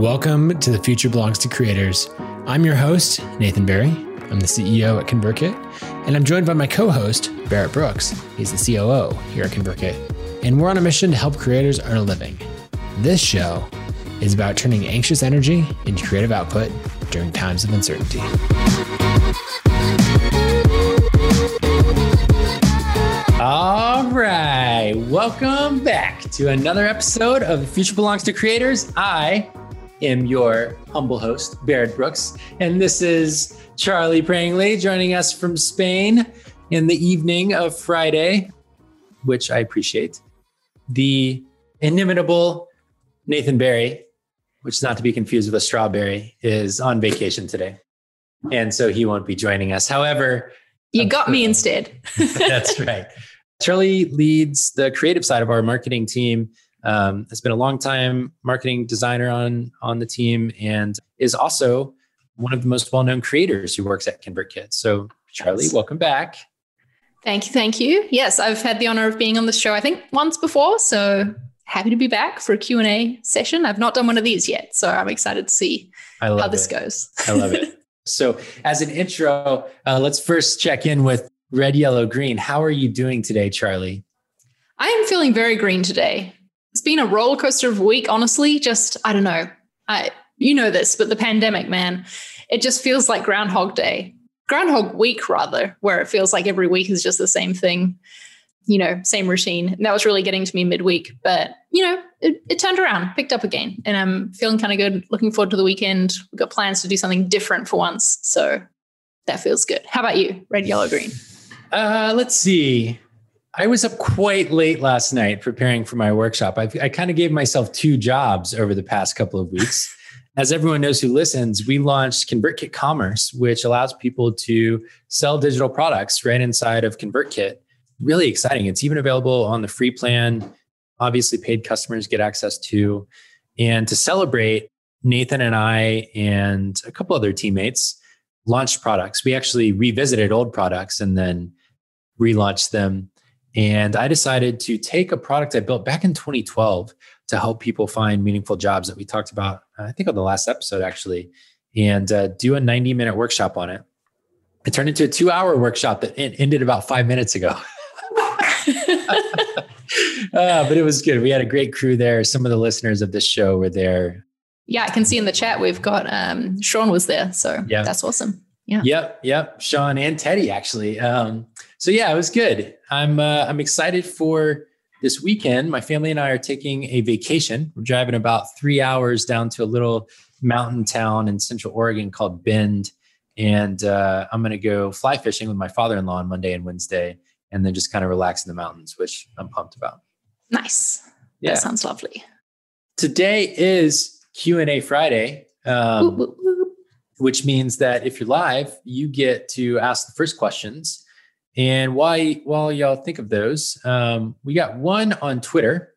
Welcome to The Future Belongs to Creators. I'm your host, Nathan Barry. I'm the CEO at ConvertKit, and I'm joined by my co host, Barrett Brooks. He's the COO here at ConvertKit, and we're on a mission to help creators earn a living. This show is about turning anxious energy into creative output during times of uncertainty. All right, welcome back to another episode of The Future Belongs to Creators. I am your humble host, Barrett Brooks, and this is Charli Prangley joining us from Spain in the evening of Friday, which I appreciate. The inimitable Nathan Barry, which is not to be confused with a strawberry, is on vacation today. And so he won't be joining us. However, you got me instead. that's right. Charli leads the creative side of our marketing team um, has been a long time marketing designer on on the team and is also one of the most well-known creators who works at ConvertKit. So Charli, yes. welcome back. Thank you, thank you. Yes, I've had the honor of being on the show I think once before, so happy to be back for a Q&A session. I've not done one of these yet, so I'm excited to see how this it. goes. I love it. So, as an intro, uh, let's first check in with red, yellow, green. How are you doing today, Charli? I am feeling very green today it's been a roller coaster of a week, honestly. Just, I don't know. I, you know this, but the pandemic, man, it just feels like Groundhog Day, Groundhog Week, rather, where it feels like every week is just the same thing, you know, same routine. And that was really getting to me midweek. But, you know, it, it turned around, picked up again, and I'm feeling kind of good. Looking forward to the weekend. We've got plans to do something different for once. So that feels good. How about you? Red, yellow, green? Uh, let's see. I was up quite late last night preparing for my workshop. I, I kind of gave myself two jobs over the past couple of weeks. As everyone knows who listens, we launched ConvertKit Commerce, which allows people to sell digital products right inside of ConvertKit. Really exciting. It's even available on the free plan. Obviously, paid customers get access to. And to celebrate, Nathan and I and a couple other teammates launched products. We actually revisited old products and then relaunched them and I decided to take a product I built back in 2012 to help people find meaningful jobs that we talked about, I think on the last episode actually, and uh, do a 90 minute workshop on it. It turned into a two hour workshop that ended about five minutes ago. uh, but it was good. We had a great crew there. Some of the listeners of this show were there. Yeah, I can see in the chat we've got um, Sean was there. So yeah. that's awesome. Yeah. Yep. Yep. Sean and Teddy actually. Um, so yeah, it was good. I'm uh, I'm excited for this weekend. My family and I are taking a vacation. We're driving about three hours down to a little mountain town in Central Oregon called Bend, and uh, I'm going to go fly fishing with my father-in-law on Monday and Wednesday, and then just kind of relax in the mountains, which I'm pumped about. Nice. Yeah. That sounds lovely. Today is Q and A Friday. Um, which means that if you're live, you get to ask the first questions and why, while y'all think of those, um, we got one on Twitter,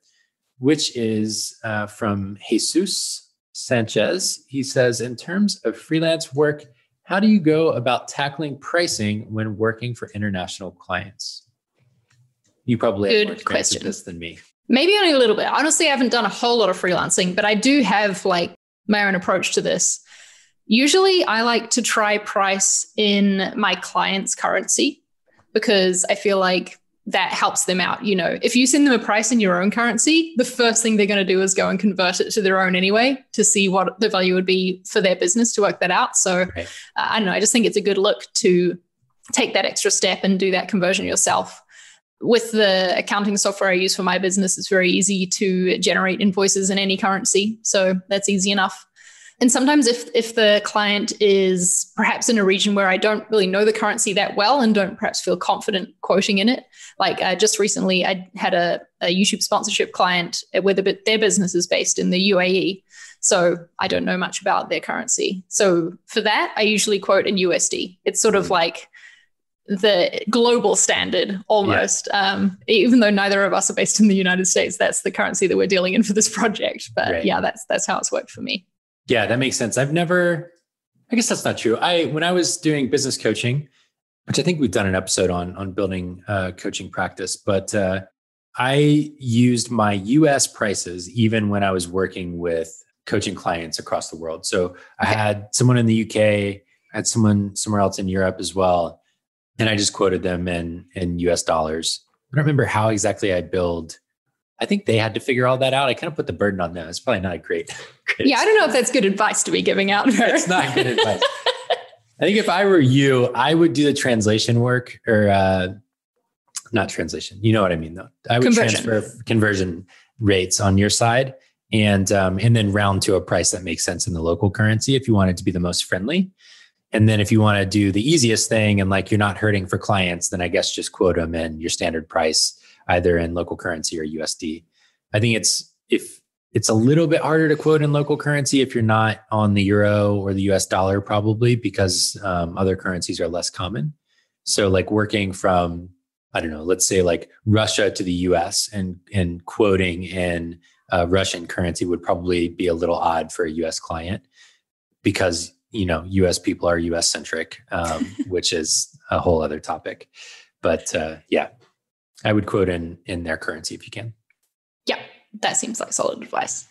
which is uh, from Jesus Sanchez. He says, in terms of freelance work, how do you go about tackling pricing when working for international clients? You probably Good have more question. this than me. Maybe only a little bit. Honestly, I haven't done a whole lot of freelancing, but I do have like my own approach to this. Usually, I like to try price in my client's currency because I feel like that helps them out. You know, if you send them a price in your own currency, the first thing they're going to do is go and convert it to their own anyway to see what the value would be for their business to work that out. So right. uh, I don't know. I just think it's a good look to take that extra step and do that conversion yourself. With the accounting software I use for my business, it's very easy to generate invoices in any currency. So that's easy enough. And sometimes if if the client is perhaps in a region where I don't really know the currency that well and don't perhaps feel confident quoting in it, like uh, just recently I had a, a YouTube sponsorship client where the, their business is based in the UAE. So I don't know much about their currency. So for that, I usually quote in USD. It's sort of like the global standard almost. Yeah. Um, even though neither of us are based in the United States, that's the currency that we're dealing in for this project. But right. yeah, that's that's how it's worked for me. Yeah, that makes sense. I've never, I guess that's not true. I, when I was doing business coaching, which I think we've done an episode on, on building a coaching practice, but uh, I used my US prices even when I was working with coaching clients across the world. So I had someone in the UK, I had someone somewhere else in Europe as well, and I just quoted them in in US dollars. I don't remember how exactly I billed. I think they had to figure all that out. I kind of put the burden on them. It's probably not a great. great yeah, I don't know if that's good advice to be giving out. it's not good advice. I think if I were you, I would do the translation work or uh, not translation. You know what I mean, though. I would conversion. transfer conversion rates on your side and um, and then round to a price that makes sense in the local currency if you want it to be the most friendly. And then if you want to do the easiest thing and like you're not hurting for clients, then I guess just quote them in your standard price, either in local currency or USD. I think it's if it's a little bit harder to quote in local currency if you're not on the euro or the US dollar, probably because um, other currencies are less common. So, like working from, I don't know, let's say like Russia to the US and, and quoting in uh, Russian currency would probably be a little odd for a US client because, you know, US people are US centric, um, which is a whole other topic. But uh, yeah, I would quote in, in their currency if you can. Yeah that seems like solid advice.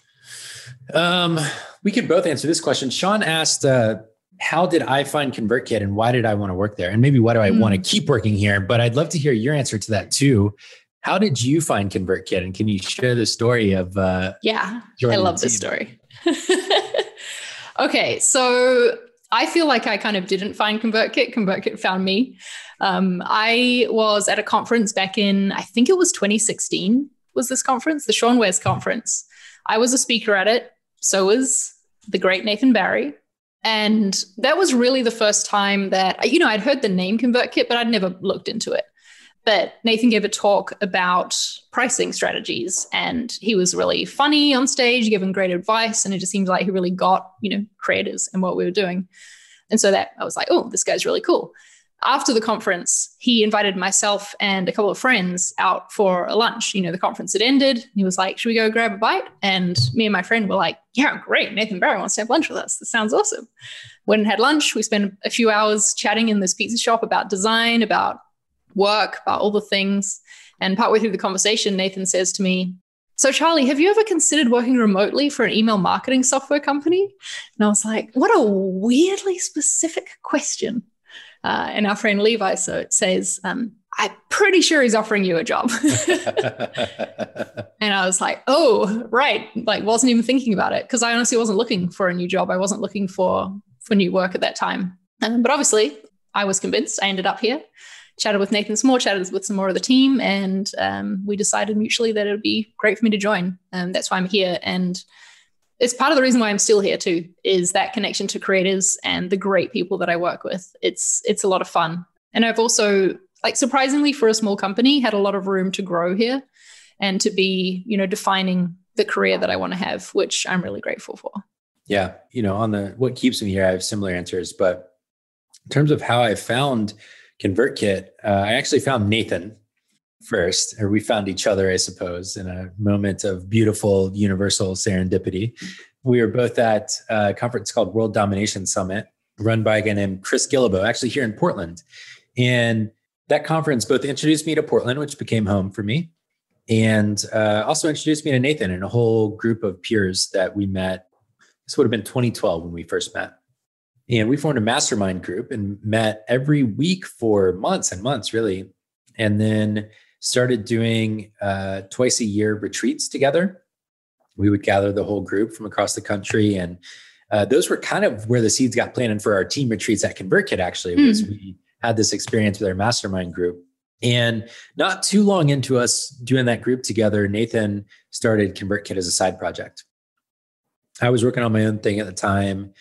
Um, we could both answer this question. Sean asked, uh, how did I find ConvertKit and why did I want to work there? And maybe why do I mm. want to keep working here? But I'd love to hear your answer to that too. How did you find ConvertKit? And can you share the story of? Uh, yeah, I love this story. okay, so I feel like I kind of didn't find ConvertKit. ConvertKit found me. Um, I was at a conference back in, I think it was 2016 was this conference, the Seanwes conference. I was a speaker at it. So was the great Nathan Barry. And that was really the first time that, you know, I'd heard the name ConvertKit, but I'd never looked into it. But Nathan gave a talk about pricing strategies and he was really funny on stage, giving great advice. And it just seemed like he really got, you know, creators and what we were doing. And so that I was like, oh, this guy's really cool after the conference, he invited myself and a couple of friends out for a lunch. You know, the conference had ended. He was like, Should we go grab a bite? And me and my friend were like, Yeah, great. Nathan Barry wants to have lunch with us. This sounds awesome. Went and had lunch. We spent a few hours chatting in this pizza shop about design, about work, about all the things. And partway through the conversation, Nathan says to me, so, Charli, have you ever considered working remotely for an email marketing software company? And I was like, what a weirdly specific question. Uh, and our friend Levi so says, um, I'm pretty sure he's offering you a job. and I was like, oh, right. Like, wasn't even thinking about it because I honestly wasn't looking for a new job. I wasn't looking for for new work at that time. Um, but obviously, I was convinced. I ended up here, chatted with Nathan some more, chatted with some more of the team, and um, we decided mutually that it would be great for me to join. And um, that's why I'm here. And it's part of the reason why I'm still here too, is that connection to creators and the great people that I work with. It's it's a lot of fun. And I've also like surprisingly for a small company had a lot of room to grow here and to be, you know, defining the career that I want to have, which I'm really grateful for. Yeah, you know, on the what keeps me here, I have similar answers, but in terms of how I found ConvertKit, uh, I actually found Nathan first, or we found each other, I suppose, in a moment of beautiful universal serendipity. We were both at a conference called World Domination Summit, run by a guy named Chris Guillebeau, actually here in Portland. And that conference both introduced me to Portland, which became home for me, and uh, also introduced me to Nathan and a whole group of peers that we met. This would have been 2012 when we first met. And we formed a mastermind group and met every week for months and months, really. And then started doing uh, twice a year retreats together. We would gather the whole group from across the country, and uh, those were kind of where the seeds got planted for our team retreats at ConvertKit. Actually, mm. was we had this experience with our mastermind group, and not too long into us doing that group together, Nathan started ConvertKit as a side project. I was working on my own thing at the time,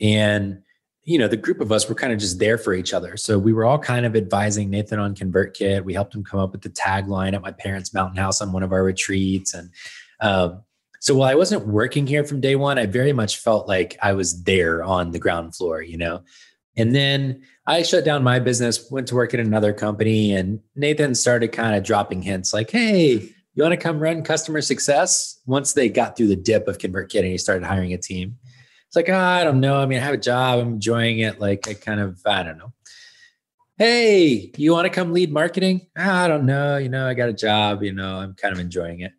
and you know, the group of us were kind of just there for each other. So we were all kind of advising Nathan on ConvertKit. We helped him come up with the tagline at my parents' mountain house on one of our retreats. And um, so while I wasn't working here from day one, I very much felt like I was there on the ground floor, you know. And then I shut down my business, went to work at another company, and Nathan started kind of dropping hints like, hey, you want to come run customer success? Once they got through the dip of ConvertKit and he started hiring a team. It's like, oh, I don't know. I mean, I have a job. I'm enjoying it. Like, I kind of, I don't know. Hey, you want to come lead marketing? I don't know. You know, I got a job. You know, I'm kind of enjoying it.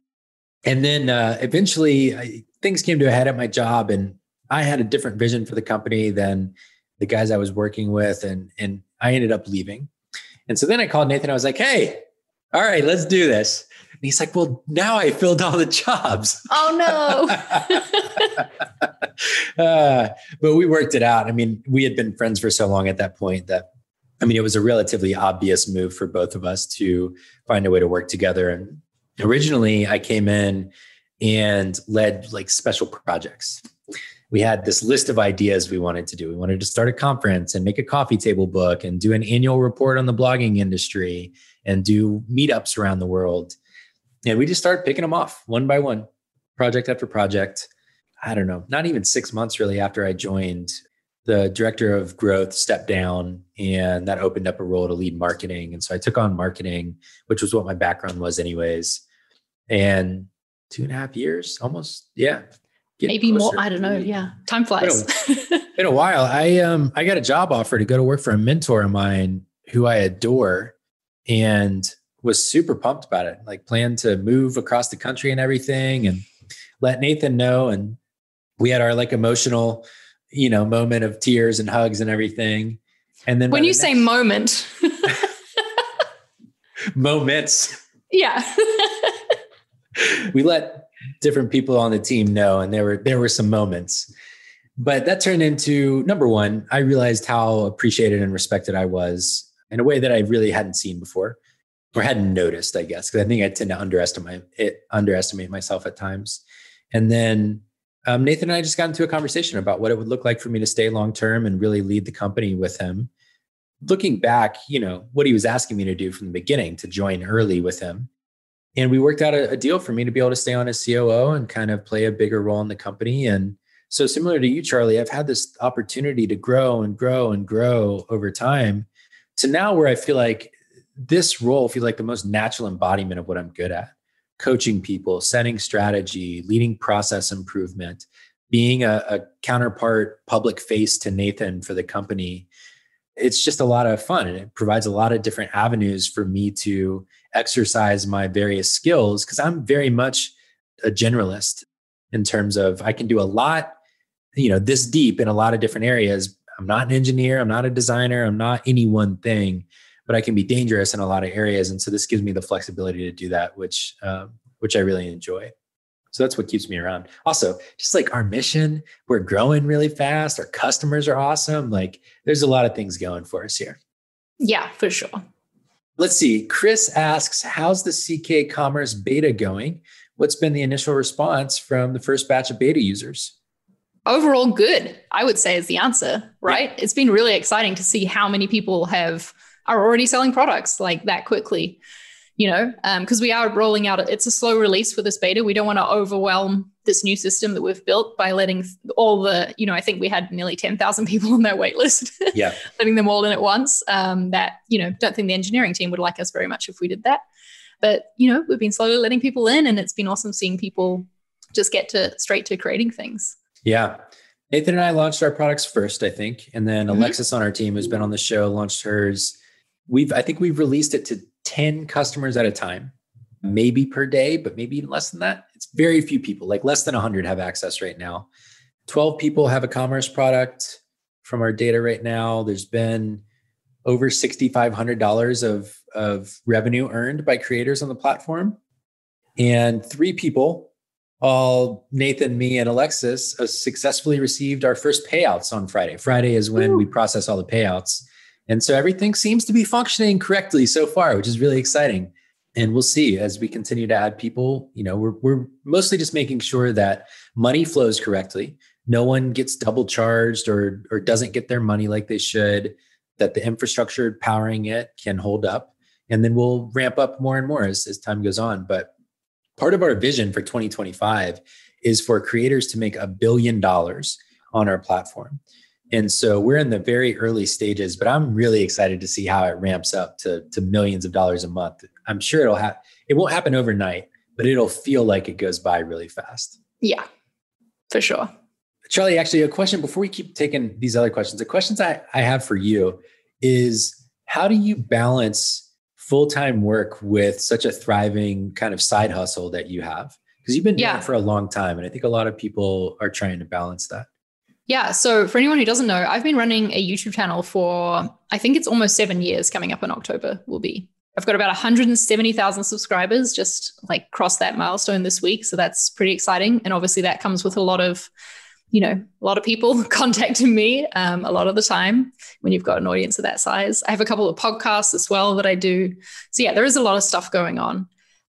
And then uh, eventually, I, things came to a head at my job and I had a different vision for the company than the guys I was working with. And, and I ended up leaving. And so then I called Nathan. I was like, hey, all right, let's do this. And he's like, well, now I filled all the jobs. Oh, no. uh, but we worked it out. I mean, we had been friends for so long at that point that, I mean, it was a relatively obvious move for both of us to find a way to work together. And originally, I came in and led like special projects. We had this list of ideas we wanted to do. We wanted to start a conference and make a coffee table book and do an annual report on the blogging industry and do meetups around the world. And we just started picking them off one by one, project after project. I don't know, not even six months really after I joined, the director of growth stepped down and that opened up a role to lead marketing. And so I took on marketing, which was what my background was, anyways. And two and a half years, almost. Yeah. Maybe more. I don't know. Yeah. Time flies. in a while, I um I got a job offer to go to work for a mentor of mine who I adore and was super pumped about it. Like planned to move across the country and everything and let Nathan know. And we had our like emotional, you know, moment of tears and hugs and everything. And then when you the say moment, moments. Yeah. we let different people on the team know, and there were there were some moments. But that turned into number one, I realized how appreciated and respected I was in a way that I really hadn't seen before or hadn't noticed, I guess, because I think I tend to underestimate it, underestimate myself at times. And then um, Nathan and I just got into a conversation about what it would look like for me to stay long term and really lead the company with him. Looking back, you know, what he was asking me to do from the beginning to join early with him and we worked out a, a, deal for me to be able to stay on as COO and kind of play a bigger role in the company. And so, similar to you, Charli, I've had this opportunity to grow and grow and grow over time to now where I feel like this role feels like the most natural embodiment of what I'm good at coaching people, setting strategy, leading process improvement, being a, a counterpart public face to Nathan for the company. It's just a lot of fun and it provides a lot of different avenues for me to exercise my various skills because I'm very much a generalist in terms of I can do a lot, you know, this deep in a lot of different areas. I'm not an engineer, I'm not a designer, I'm not any one thing, but I can be dangerous in a lot of areas. And so this gives me the flexibility to do that, which um, which I really enjoy. So that's what keeps me around. Also, just like our mission, we're growing really fast. Our customers are awesome. Like there's a lot of things going for us here. Yeah, for sure. Let's see. Chris asks, How's the CK Commerce beta going? What's been the initial response from the first batch of beta users? Overall, good, I would say is the answer, right? Yeah. It's been really exciting to see how many people have are already selling products like that quickly you know, because um, we are rolling out. It's a slow release for this beta. We don't want to overwhelm this new system that we've built by letting all the, you know, I think we had nearly ten thousand people on their wait list. Yeah, letting them all in at once. Um, that you know, don't think the engineering team would like us very much if we did that. But you know, we've been slowly letting people in, and it's been awesome seeing people just get to straight to creating things. Yeah. Nathan and I launched our products first, I think, and then mm-hmm. Alexis on our team, who's been on the show, launched hers. We've, I think, we've released it to 10 customers at a time, maybe per day, but maybe even less than that. It's very few people, like less than 100 have access right now. 12 people have a commerce product from our data right now. There's been over $6,500 of, of revenue earned by creators on the platform. And three people, all Nathan, me, and Alexis, uh, successfully received our first payouts on Friday. Friday is when Ooh. we process all the payouts. And so everything seems to be functioning correctly so far, which is really exciting. And we'll see as we continue to add people. You know, we're, we're mostly just making sure that money flows correctly. No one gets double charged or, or doesn't get their money like they should, that the infrastructure powering it can hold up. And then we'll ramp up more and more as, as time goes on. But part of our vision for 2025 is for creators to make a billion dollars on our platform. And so we're in the very early stages, but I'm really excited to see how it ramps up to, to millions of dollars a month. I'm sure it'll have it won't happen overnight, but it'll feel like it goes by really fast. Yeah, for sure. Charli, actually, a question before we keep taking these other questions, the questions I, I have for you is how do you balance full-time work with such a thriving kind of side hustle that you have? Because you've been doing yeah. it for a long time. And I think a lot of people are trying to balance that. Yeah. So for anyone who doesn't know, I've been running a YouTube channel for, I think it's almost seven years coming up in October, will be. I've got about 170,000 subscribers, just like crossed that milestone this week. So that's pretty exciting. And obviously that comes with a lot of, you know, a lot of people contacting me um, a lot of the time when you've got an audience of that size. I have a couple of podcasts as well that I do. So yeah, there is a lot of stuff going on.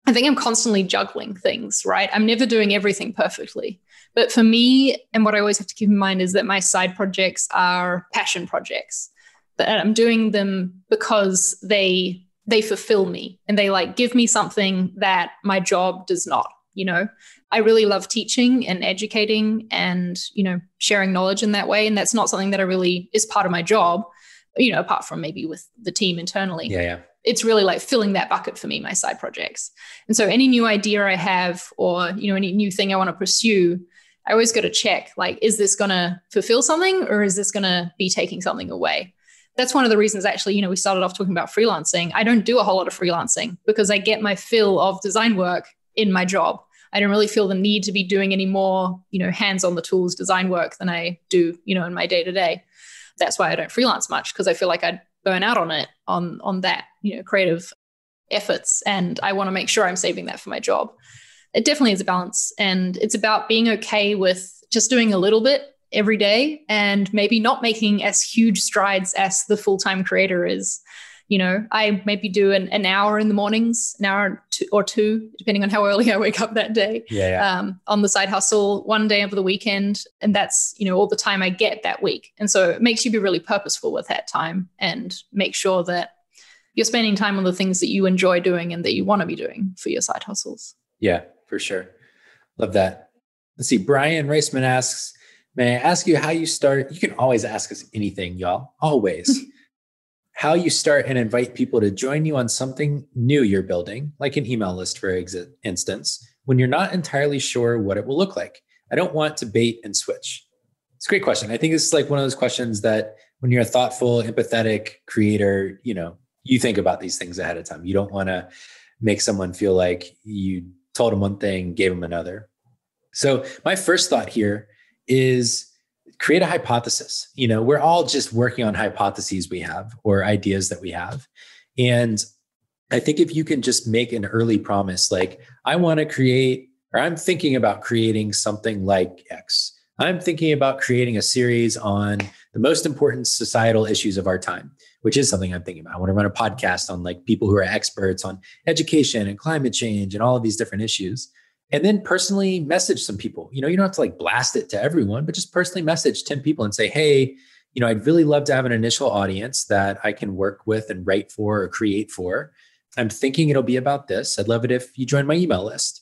I think I'm constantly juggling things, right? I'm never doing everything perfectly. But for me, and what I always have to keep in mind is that my side projects are passion projects. That I'm doing them because they they fulfill me and they like give me something that my job does not, you know. I really love teaching and educating and, you know, sharing knowledge in that way and that's not something that I really is part of my job, you know, apart from maybe with the team internally. Yeah, yeah it's really like filling that bucket for me my side projects and so any new idea i have or you know any new thing i want to pursue I always got to check like, is this going to fulfill something or is this going to be taking something away? That's one of the reasons, actually, you know, we started off talking about freelancing. I don't do a whole lot of freelancing because I get my fill of design work in my job. I don't really feel the need to be doing any more, you know, hands on the tools design work than I do, you know, in my day to day. That's why I don't freelance much because I feel like I'd burn out on it, on on that, you know, creative efforts, and I want to make sure I'm saving that for my job it definitely is a balance. And it's about being okay with just doing a little bit every day and maybe not making as huge strides as the full time creator is. You know, I maybe do an, an hour in the mornings, an hour or two, depending on how early I wake up that day. Yeah, yeah. Um, on the side hustle, one day over the weekend, and that's you know all the time I get that week. And so it makes you be really purposeful with that time and make sure that you're spending time on the things that you enjoy doing and that you want to be doing for your side hustles. Yeah, for sure. Love that. Let's see. Brian Reisman asks, May I ask you how you start? You can always ask us anything, y'all. Always. how you start and invite people to join you on something new you're building, like an email list, for instance, when you're not entirely sure what it will look like. I don't want to bait and switch. It's a great question. I think this is like one of those questions that when you're a thoughtful, empathetic creator, you know, you think about these things ahead of time. You don't want to make someone feel like you told him one thing, gave him another. So my first thought here is create a hypothesis. You know, we're all just working on hypotheses we have or ideas that we have. And I think if you can just make an early promise, like, I want to create, or I'm thinking about creating something like X. I'm thinking about creating a series on the most important societal issues of our time which is something I'm thinking about. I want to run a podcast on like people who are experts on education and climate change and all of these different issues. And then personally message some people. You know, you don't have to like blast it to everyone, but just personally message 10 people and say, hey, you know, I'd really love to have an initial audience that I can work with and write for or create for. I'm thinking it'll be about this. I'd love it if you join my email list.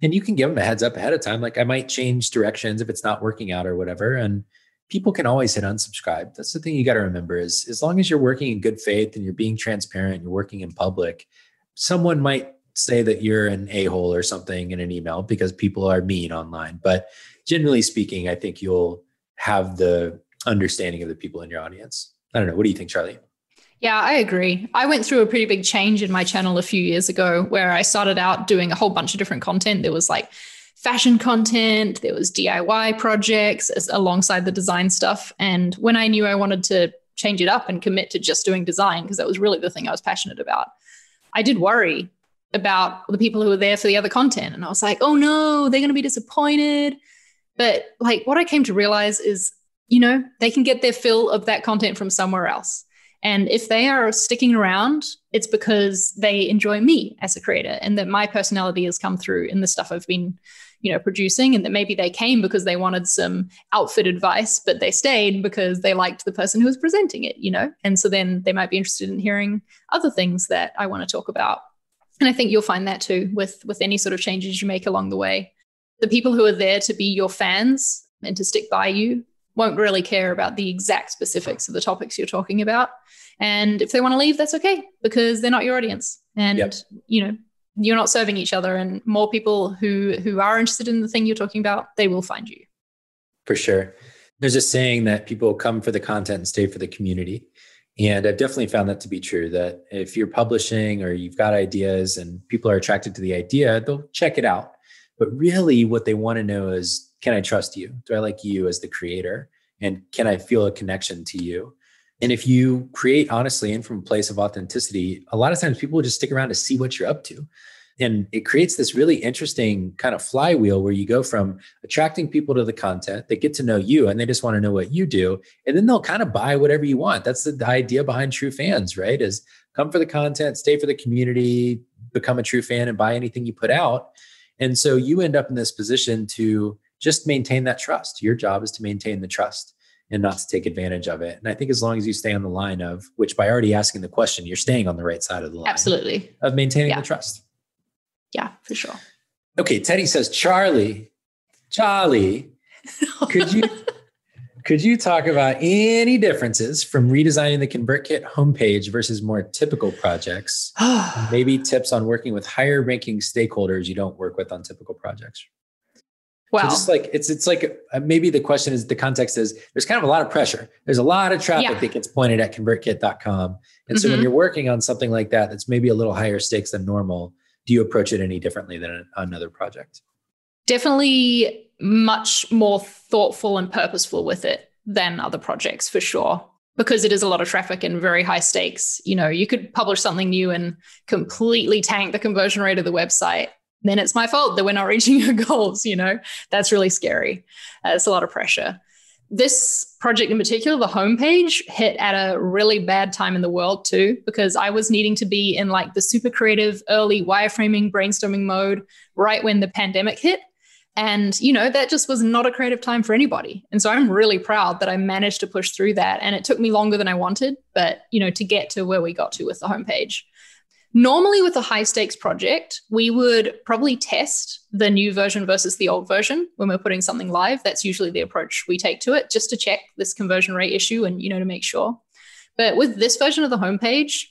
And you can give them a heads up ahead of time. Like I might change directions if it's not working out or whatever. And people can always hit unsubscribe. That's the thing you got to remember is as long as you're working in good faith and you're being transparent, you're working in public, someone might say that you're an a-hole or something in an email because people are mean online. But generally speaking, I think you'll have the understanding of the people in your audience. I don't know. What do you think, Charli? Yeah, I agree. I went through a pretty big change in my channel a few years ago where I started out doing a whole bunch of different content. There was like fashion content, there was DIY projects alongside the design stuff. And when I knew I wanted to change it up and commit to just doing design, because that was really the thing I was passionate about, I did worry about the people who were there for the other content. And I was like, oh no, they're going to be disappointed. But like what I came to realize is, you know, they can get their fill of that content from somewhere else. And if they are sticking around, it's because they enjoy me as a creator and that my personality has come through in the stuff I've been you know producing and that maybe they came because they wanted some outfit advice but they stayed because they liked the person who was presenting it you know? And so then they might be interested in hearing other things that i want to talk about. And i think you'll find that too with with any sort of changes you make along the way. The people who are there to be your fans and to stick by you won't really care about the exact specifics of the topics you're talking about. And if they want to leave that's okay because they're not your audience. And yep. you know you're not serving each other and more people who who are interested in the thing you're talking about they will find you for sure there's a saying that people come for the content and stay for the community and i've definitely found that to be true that if you're publishing or you've got ideas and people are attracted to the idea they'll check it out But really, what they want to know is can I trust you? Do I like you as the creator? And can I feel a connection to you? And if you create honestly and from a place of authenticity, a lot of times people will just stick around to see what you're up to. And it creates this really interesting kind of flywheel where you go from attracting people to the content, they get to know you and they just want to know what you do. And then they'll kind of buy whatever you want. That's the, the idea behind true fans, right? Is come for the content, stay for the community, become a true fan and buy anything you put out. And so you end up in this position to just maintain that trust. Your job is to maintain the trust and not to take advantage of it. And I think as long as you stay on the line of, which by already asking the question, you're staying on the right side of the line. Absolutely. Of maintaining Yeah. the trust. Yeah, for sure. Okay, Teddy says, Charli, Charli, could you could you talk about any differences from redesigning the ConvertKit homepage versus more typical projects? Maybe tips on working with higher ranking stakeholders you don't work with on typical projects. Wow. So just like it's it's like uh, maybe the question is the context is there's kind of a lot of pressure. There's a lot of traffic Yeah. that gets pointed at convertkit.com. And so when Mhm. you're working on something like that that's maybe a little higher stakes than normal, do you approach it any differently than another project? definitely much more thoughtful and purposeful with it than other projects for sure because it is a lot of traffic and very high stakes you know you could publish something new and completely tank the conversion rate of the website then it's my fault that we're not reaching your goals you know that's really scary uh, it's a lot of pressure this project in particular the homepage hit at a really bad time in the world too because i was needing to be in like the super creative early wireframing brainstorming mode right when the pandemic hit and, you know, that just was not a creative time for anybody. And so I'm really proud that I managed to push through that. And it took me longer than I wanted, but, you know, to get to where we got to with the homepage. Normally, with a high stakes project, we would probably test the new version versus the old version when we're putting something live. That's usually the approach we take to it, just to check this conversion rate issue and, you know, to make sure. But with this version of the homepage,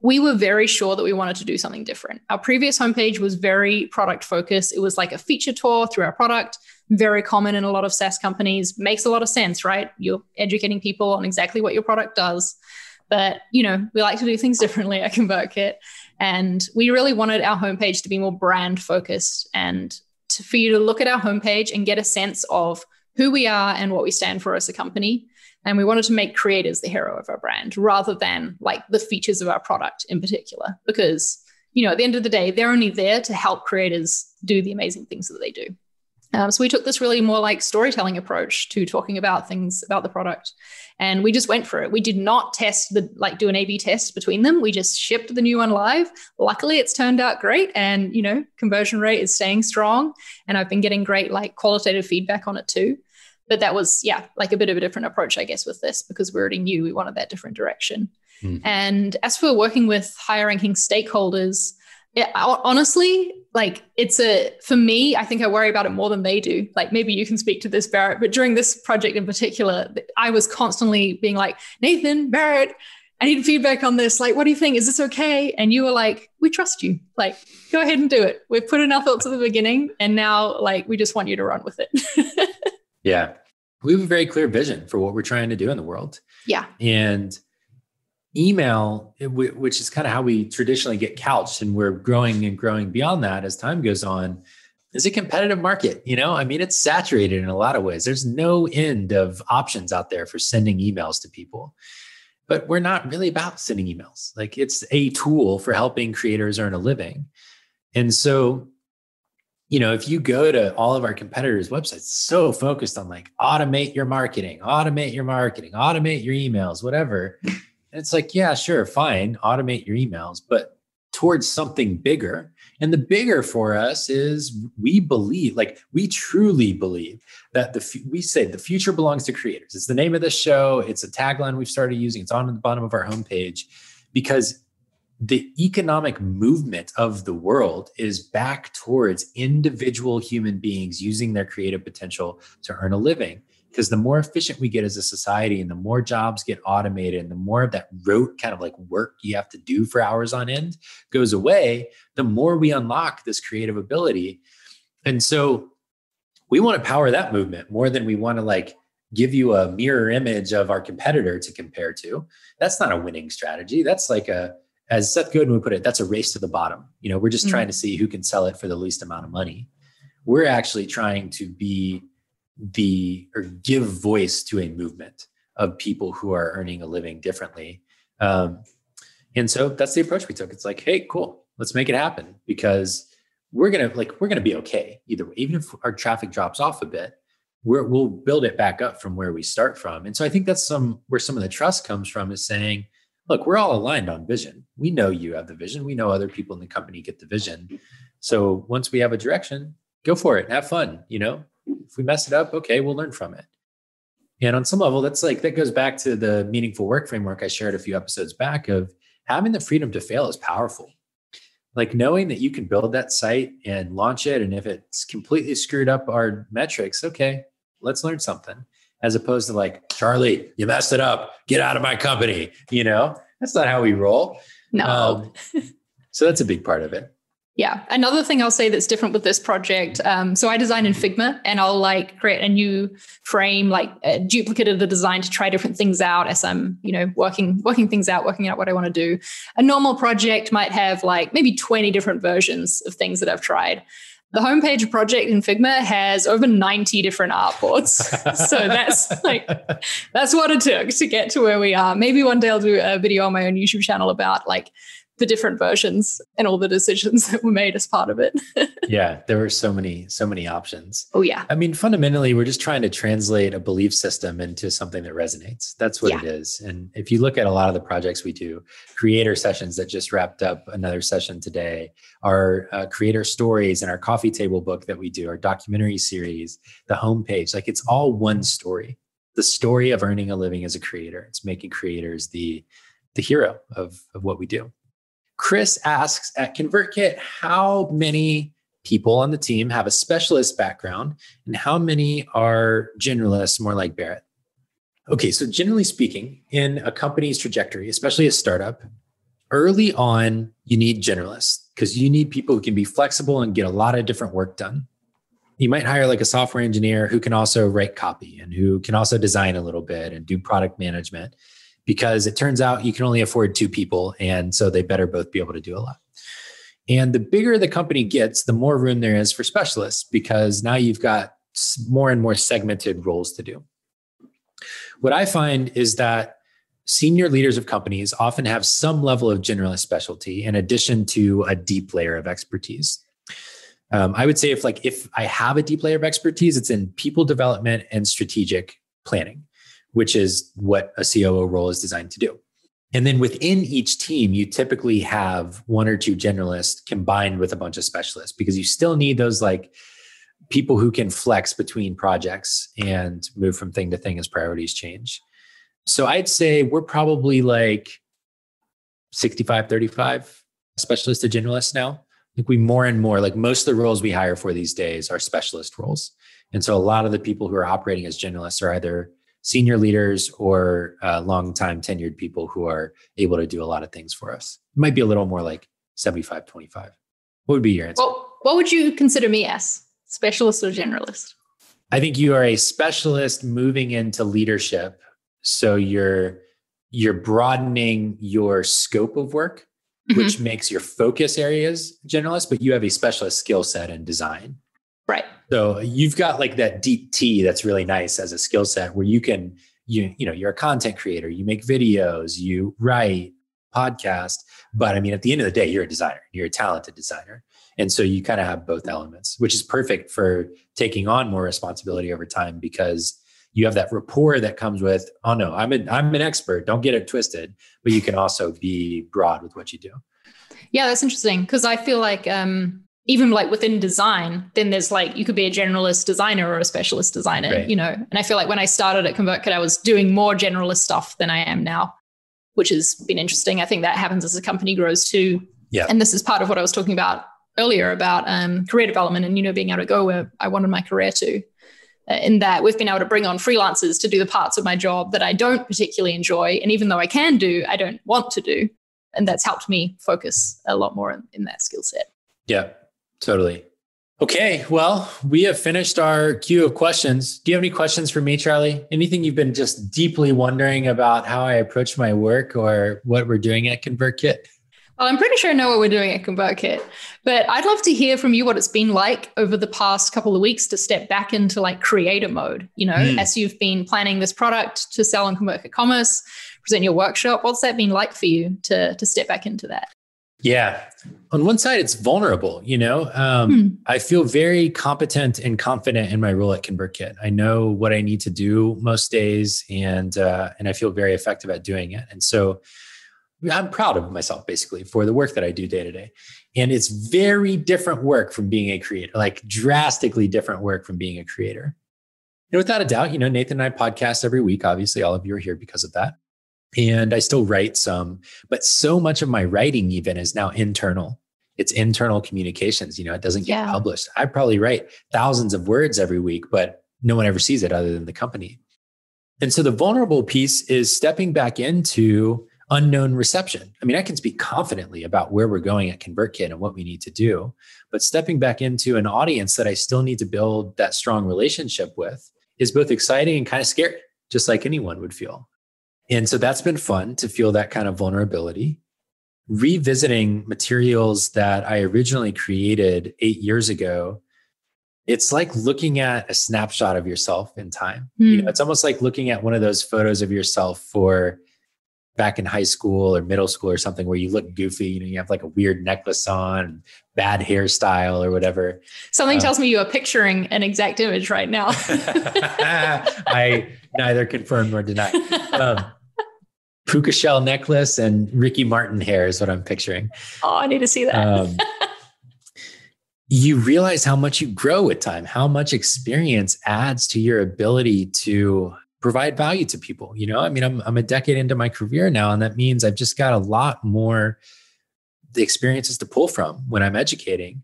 we were very sure that we wanted to do something different. Our previous homepage was very product focused. It was like a feature tour through our product, very common in a lot of SaaS companies. Makes a lot of sense, right? You're educating people on exactly what your product does. But, you know, we like to do things differently at ConvertKit. And we really wanted our homepage to be more brand focused and to, for you to look at our homepage and get a sense of who we are and what we stand for as a company. And we wanted to make creators the hero of our brand rather than like the features of our product in particular. Because, you know, at the end of the day, they're only there to help creators do the amazing things that they do. Um, so we took this really more like storytelling approach to talking about things about the product. And we just went for it. We did not test the like do an A B test between them. We just shipped the new one live. Luckily, it's turned out great. And you know, conversion rate is staying strong. And I've been getting great like qualitative feedback on it too but that was yeah like a bit of a different approach i guess with this because we already knew we wanted that different direction Mhm. and as for working with higher ranking stakeholders ho- honestly like it's a for me i think i worry about it more than they do. Like maybe you can speak to this barrett but during this project in particular i was constantly being like nathan barrett i need feedback on this. Like what do you think? Is this okay? And you were like we trust you. Like go ahead and do it. We've put in our thoughts at the beginning and now like we just want you to run with it. Yeah. We have a very clear vision for what we're trying to do in the world. yeah. And email, which is kind of how we traditionally get couched, and we're growing and growing beyond that as time goes on, is a competitive market. You know, I mean, it's saturated in a lot of ways. There's no end of options out there for sending emails to people. But we're not really about sending emails. Like it's a tool for helping creators earn a living. And so, you know, if you go to all of our competitors' websites, so focused on like automate your marketing, automate your marketing, automate your emails, whatever. It's like, yeah, sure, fine, automate your emails, but towards something bigger. And the bigger for us is we believe, like we truly believe that the we say the future belongs to creators. It's the name of the show. It's a tagline we've started using. It's on the bottom of our homepage because the economic movement of the world is back towards individual human beings using their creative potential to earn a living. Because the more efficient we get as a society and the more jobs get automated and the more of that rote kind of like work you have to do for hours on end goes away, the more we unlock this creative ability. And so we want to power that movement more than we want to like give you a mirror image of our competitor to compare to. That's not a winning strategy. That's like a as Seth Godin would put it, that's a race to the bottom. You know, we're just Mhm. trying to see who can sell it for the least amount of money. we're actually trying to be the or give voice to a movement of people who are earning a living differently. Um, and so that's the approach we took. It's like, hey, cool, let's make it happen because we're gonna like we're gonna be okay either way. Even if our traffic drops off a bit, we will build it back up from where we start from. And so I think that's some where some of the trust comes from is saying, look, we're all aligned on vision. We know you have the vision. We know other people in the company get the vision. So once we have a direction, go for it. Have fun. You know, if we mess it up, okay, we'll learn from it. And on some level, that's like that goes back to the meaningful work framework I shared a few episodes back of having the freedom to fail is powerful. Like knowing that you can build that site and launch it. And if it's completely screwed up our metrics, okay, let's learn something. As opposed to like, Charli, you messed it up. Get out of my company. You know, that's not how we roll. No. Um, so that's a big part of it. Yeah. Another thing I'll say that's different with this project. Um, so I design in Figma and I'll like create a new frame, like a duplicate of the design to try different things out as I'm, you know, working, working things out, working out what I want to do. A normal project might have like maybe 20 different versions of things that I've tried. The homepage project in Figma has over 90 different artboards. so that's like, that's what it took to get to where we are. Maybe one day I'll do a video on my own YouTube channel about like the different versions and all the decisions that were made as part of it. yeah, there were so many, so many options. Oh yeah. I mean, fundamentally, we're just trying to translate a belief system into something that resonates. That's what yeah. it is. And if you look at a lot of the projects we do, creator sessions that just wrapped up another session today, our uh, creator stories and our coffee table book that we do, our documentary series, the homepage, like it's all one story. The story of earning a living as a creator. It's making creators the the hero of, of what we do. Chris asks at ConvertKit how many people on the team have a specialist background and how many are generalists, more like Barrett? Okay, so generally speaking, in a company's trajectory, especially a startup, early on, you need generalists because you need people who can be flexible and get a lot of different work done. You might hire like a software engineer who can also write copy and who can also design a little bit and do product management because it turns out you can only afford two people. And so they better both be able to do a lot. And the bigger the company gets, the more room there is for specialists because now you've got more and more segmented roles to do. What I find is that senior leaders of companies often have some level of generalist specialty in addition to a deep layer of expertise. Um, I would say if like if I have a deep layer of expertise, it's in people development and strategic planning which is what a COO role is designed to do. And then within each team, you typically have one or two generalists combined with a bunch of specialists because you still need those like people who can flex between projects and move from thing to thing as priorities change. So I'd say we're probably like 65, 35 specialist to generalist now. I think we more and more, like most of the roles we hire for these days are specialist roles. And so a lot of the people who are operating as generalists are either senior leaders or uh, long-time tenured people who are able to do a lot of things for us. It might be a little more like 75, 25. What would be your answer? Well, what would you consider me as? Specialist or generalist? I think you are a specialist moving into leadership. So you're you're broadening your scope of work, mm-hmm. which makes your focus areas generalist, but you have a specialist skill set in design. Right. So you've got like that deep T that's really nice as a skill set where you can you you know you're a content creator, you make videos, you write, podcast, but I mean at the end of the day you're a designer. You're a talented designer. And so you kind of have both elements, which is perfect for taking on more responsibility over time because you have that rapport that comes with, oh no, I'm an I'm an expert. Don't get it twisted. But you can also be broad with what you do. Yeah, that's interesting because I feel like um, even like within design, then there's like you could be a generalist designer or a specialist designer, right. you know. And I feel like when I started at ConvertKit, I was doing more generalist stuff than I am now, which has been interesting. I think that happens as the company grows too. Yeah. And this is part of what I was talking about earlier about um, career development and you know being able to go where I wanted my career to. Uh, in that we've been able to bring on freelancers to do the parts of my job that I don't particularly enjoy, and even though I can do, I don't want to do, and that's helped me focus a lot more in, in that skill set. Yeah, Totally. Okay, well, we have finished our queue of questions. Do you have any questions for me, Charli? Anything you've been just deeply wondering about how I approach my work or what we're doing at ConvertKit? Well, I'm pretty sure I know what we're doing at ConvertKit, but I'd love to hear from you what it's been like over the past couple of weeks to step back into like creator mode. You know, mm. as you've been planning this product to sell on ConvertKit Commerce, present your workshop. What's that been like for you to to step back into that? Yeah. On one side, it's vulnerable. You know, um, hmm. I feel very competent and confident in my role at ConvertKit. I know what I need to do most days, and uh, and I feel very effective at doing it. And so, I'm proud of myself basically for the work that I do day to day. And it's very different work from being a creator, like drastically different work from being a creator. And without a doubt, you know, Nathan and I podcast every week. Obviously, all of you are here because of that and I still write some, but so much of my writing even is now internal. It's internal communications. You know, it doesn't get yeah. published. I probably write thousands of words every week, but no one ever sees it other than the company. And so the vulnerable piece is stepping back into unknown reception. I mean, I can speak confidently about where we're going at ConvertKit and what we need to do, but stepping back into an audience that I still need to build that strong relationship with is both exciting and kind of scary, just like anyone would feel. And so that's been fun to feel that kind of vulnerability. Revisiting materials that I originally created eight years ago, it's like looking at a snapshot of yourself in time. Mm. You know, hmm. it's almost like looking at one of those photos of yourself for back in high school or middle school or something where you look goofy, you know, you have like a weird necklace on, bad hairstyle or whatever. Something uh, tells me you are picturing an exact image right now. I neither confirm nor deny. Um, puka shell necklace and Ricky Martin hair is what I'm picturing. Oh, I need to see that. um, you realize how much you grow with time, how much experience adds to your ability to provide value to people. You know, I mean, I'm, I'm a decade into my career now, and that means I've just got a lot more the experiences to pull from when I'm educating.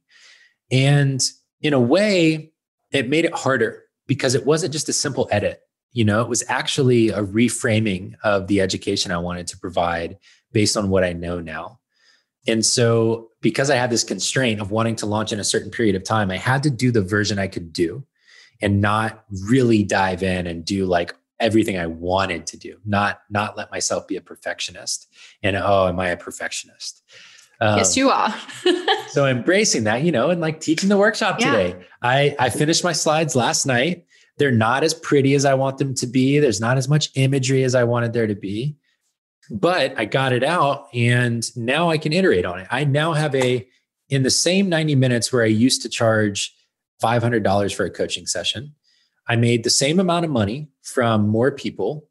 And in a way, it made it harder because it wasn't just a simple edit you know it was actually a reframing of the education i wanted to provide based on what i know now. And so because i had this constraint of wanting to launch in a certain period of time i had to do the version i could do and not really dive in and do like everything i wanted to do not not let myself be a perfectionist and oh am i a perfectionist? Um, yes you are. so embracing that you know and like teaching the workshop yeah. today. I i finished my slides last night they're not as pretty as I want them to be. There's not as much imagery as I wanted there to be. But I got it out and now I can iterate on it. I now have a, in the same 90 minutes where I used to charge $500 for a coaching session, I made the same amount of money from more people,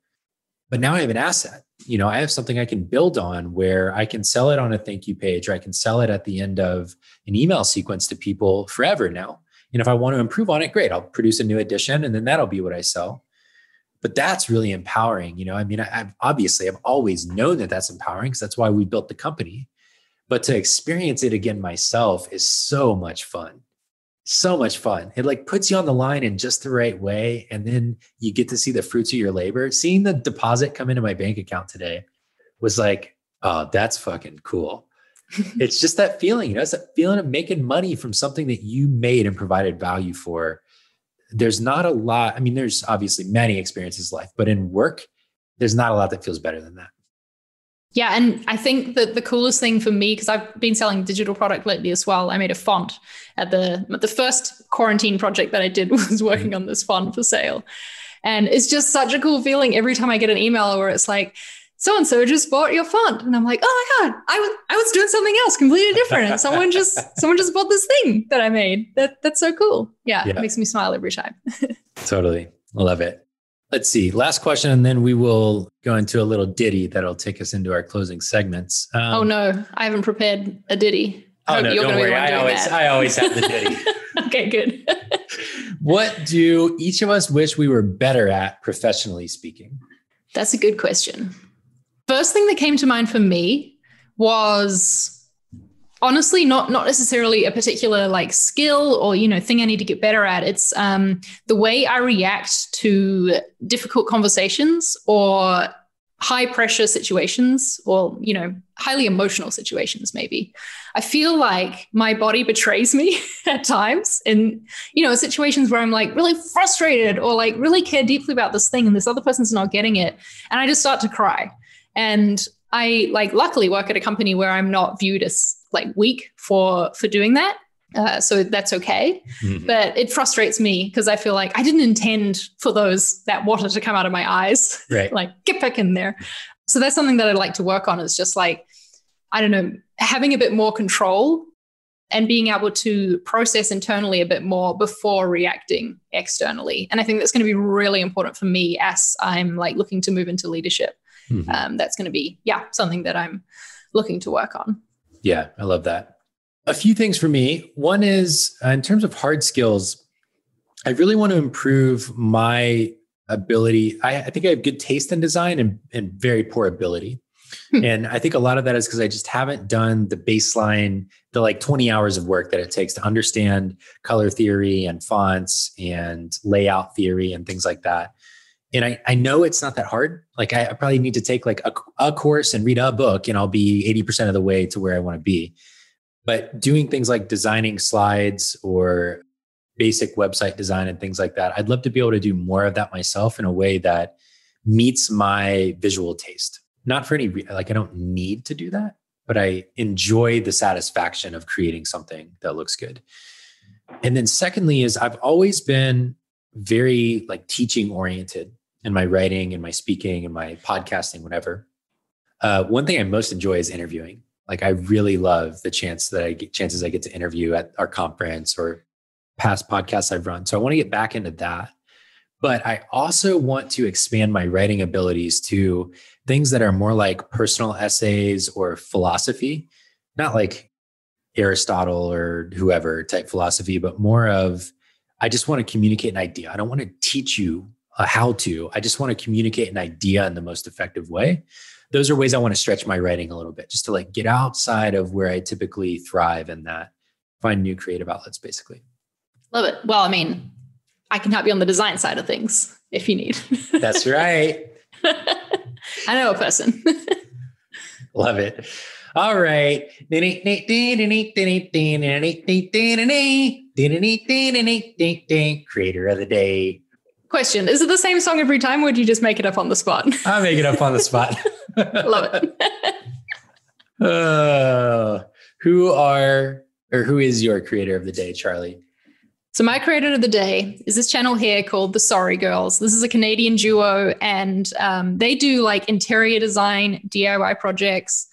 but now I have an asset. You know, I have something I can build on where I can sell it on a thank you page or I can sell it at the end of an email sequence to people forever now. And if I want to improve on it, great, I'll produce a new edition and then that'll be what I sell. But that's really empowering. You know, I mean, I, have obviously I've always known that that's empowering because that's why we built the company. But to experience it again myself is so much fun. So much fun. It like puts you on the line in just the right way. And then you get to see the fruits of your labor. Seeing the deposit come into my bank account today was like, oh, that's fucking cool it's just that feeling, you know, it's that feeling of making money from something that you made and provided value for. There's not a lot. I mean, there's obviously many experiences in life, but in work, there's not a lot that feels better than that. Yeah, and I think that the coolest thing for me, because I've been selling digital product lately as well. I made a font at the the first quarantine project that I did was working mm-hmm. on this font for sale, and it's just such a cool feeling every time I get an email where it's like, so and so just bought your font. And i'm like oh my god i was i was doing something else completely different. And someone just someone just bought this thing that i made. That that's so cool. Yeah, yeah. it makes me smile every time. Totally. Love it. Let's see. Last question and then we will go into a little ditty that'll take us into our closing segments. Um, oh no. I haven't prepared a ditty. Oh no don't worry. I always, I always have the ditty. Okay good. What do each of us wish we were better at professionally speaking? That's a good question First thing that came to mind for me was honestly not not necessarily a particular like skill or you know thing I need to get better at. It's um, the way I react to difficult conversations or high pressure situations or you know highly emotional situations maybe. I feel like my body betrays me at times in you know situations where i'm like really frustrated or like really care deeply about this thing and this other person's not getting it. And i just start to cry and I like luckily work at a company where I'm not viewed as like weak for for doing that. Uh, so that's okay. Mm-hmm. But it frustrates me because I feel like I didn't intend for those that water to come out of my eyes. Right. like get back in there. So that's something that I'd like to work on is just like, I don't know, having a bit more control and being able to process internally a bit more before reacting externally. And I think that's going to be really important for me as I'm like looking to move into leadership. Mm-hmm. Um, that's going to be, yeah, something that I'm looking to work on. Yeah, I love that. A few things for me. One is uh, in terms of hard skills, I really want to improve my ability. I, I think I have good taste in design and, and very poor ability. Hmm. and I think a lot of that is because I just haven't done the baseline, the like 20 hours of work that it takes to understand color theory and fonts and layout theory and things like that. And I, I know it's not that hard. Like I, I probably need to take like a, a course and read a book and I'll be 80% of the way to where I want to be. But doing things like designing slides or basic website design and things like that, I'd love to be able to do more of that myself in a way that meets my visual taste not for any like I don't need to do that, but I enjoy the satisfaction of creating something that looks good. And then secondly is I've always been very like teaching oriented in my writing and my speaking and my podcasting whatever. Uh, one thing I most enjoy is interviewing. Like I really love the chance that I get chances I get to interview at our conference or past podcasts I've run. So I want to get back into that. But I also want to expand my writing abilities to things that are more like personal essays or philosophy, not like Aristotle or whoever type philosophy, but more of I just want to communicate an idea. I don't want to teach you a how to. I just want to communicate an idea in the most effective way. Those are ways I want to stretch my writing a little bit, just to like get outside of where I typically thrive and that find new creative outlets basically. Love it. Well, I mean, I can help you on the design side of things if you need. That's right. I know a person. Love it. All right. Creator of the day. Question Is it the same song every time, or would you just make it up on the spot? I make it up on the spot. Love it. uh, who are or who is your creator of the day, Charli? So my creator of the day is this channel here called the Sorry Girls. This is a Canadian duo, and um, they do like interior design, DIY projects.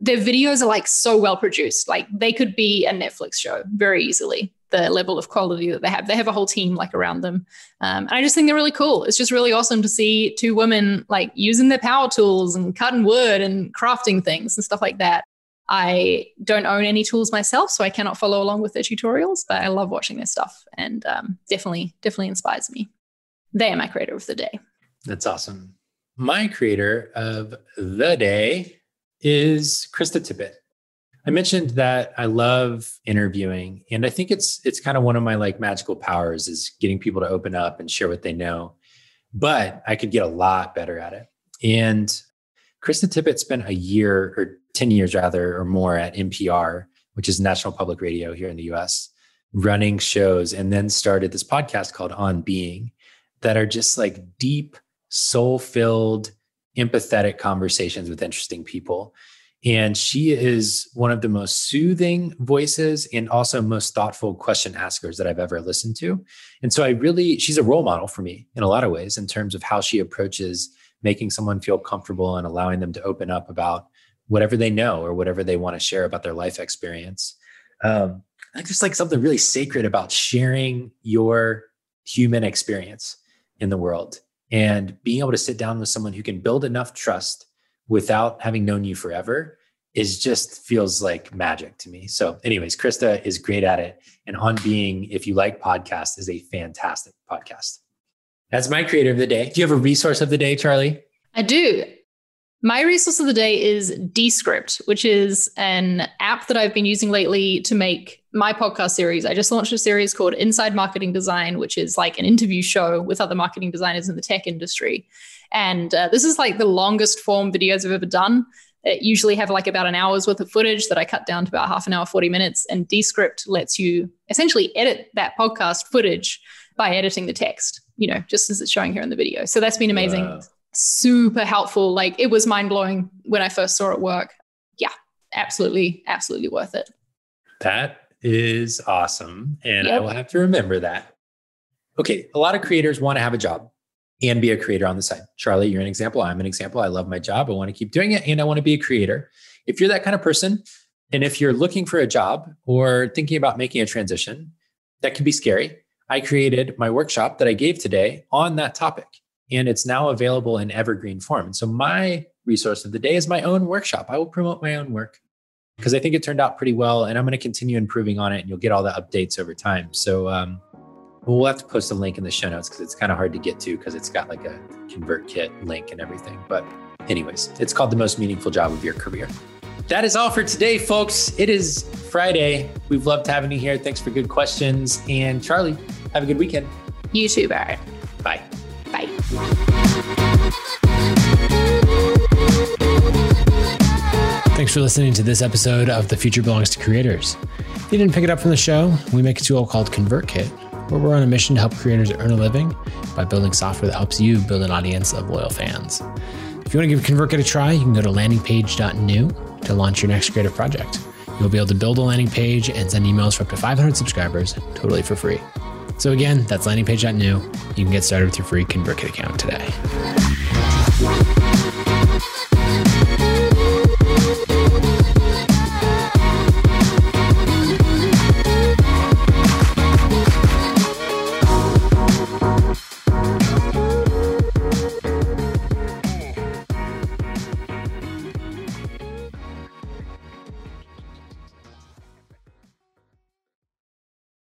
Their videos are like so well produced. Like they could be a Netflix show very easily. The level of quality that they have. They have a whole team like around them, um, and I just think they're really cool. It's just really awesome to see two women like using their power tools and cutting wood and crafting things and stuff like that. I don't own any tools myself, so I cannot follow along with their tutorials, but I love watching their stuff and um, definitely, definitely inspires me. They are my creator of the day. That's awesome. My creator of the day is Krista Tippett. I mentioned that I love interviewing, and I think it's it's kind of one of my like magical powers is getting people to open up and share what they know. But I could get a lot better at it. And Krista Tippett spent a year or 10 years rather or more at NPR, which is National Public Radio here in the US, running shows and then started this podcast called On Being that are just like deep, soul filled, empathetic conversations with interesting people. And she is one of the most soothing voices and also most thoughtful question askers that I've ever listened to. And so I really, she's a role model for me in a lot of ways in terms of how she approaches making someone feel comfortable and allowing them to open up about whatever they know or whatever they want to share about their life experience. Um, I think there's like something really sacred about sharing your human experience in the world and being able to sit down with someone who can build enough trust without having known you forever is just feels like magic to me. So, anyways, Krista is great at it. And On Being, if you like podcasts, is a fantastic podcast. That's my creator of the day. Do you have a resource of the day, Charli? I do. My resource of the day is Descript, which is an app that I've been using lately to make my podcast series. I just launched a series called Inside Marketing Design, which is like an interview show with other marketing designers in the tech industry. And uh, this is like the longest form videos I've ever done. It usually have like about an hour's worth of footage that I cut down to about half an hour, 40 minutes. And Descript lets you essentially edit that podcast footage by editing the text, you know, just as it's showing here in the video. So that's been amazing. Wow super helpful. Like it was mind blowing when I first saw it work. Yeah, absolutely, absolutely worth it. That is awesome. And yep. I will have to remember that. Okay, a lot of creators want to have a job and be a creator on the side. Charli, you're an example. I'm an example. I love my job. I want to keep doing it and I want to be a creator. If you're that kind of person, and if you're looking for a job or thinking about making a transition, that can be scary. I created my workshop that I gave today on that topic, and it's now available in evergreen form. And so, my resource of the day is my own workshop. I will promote my own work because I think it turned out pretty well, and I'm going to continue improving on it, and you'll get all the updates over time. So, um, we'll have to post a link in the show notes because it's kind of hard to get to because it's got like a ConvertKit link and everything. But, anyways, it's called the most meaningful job of your career. That is all for today, folks. It is Friday. We've loved having you here. Thanks for good questions. And Charli, have a good weekend. You too, Barrett. Bye. Bye. Thanks for listening to this episode of The Future Belongs to Creators. If you didn't pick it up from the show, we make a tool called ConvertKit, where we're on a mission to help creators earn a living by building software that helps you build an audience of loyal fans. If you want to give ConvertKit a try, you can go to landingpage.new to launch your next creative project. You'll be able to build a landing page and send emails for up to 500 subscribers totally for free. So again, that's landingpage.new. You can get started with your free ConvertKit account today.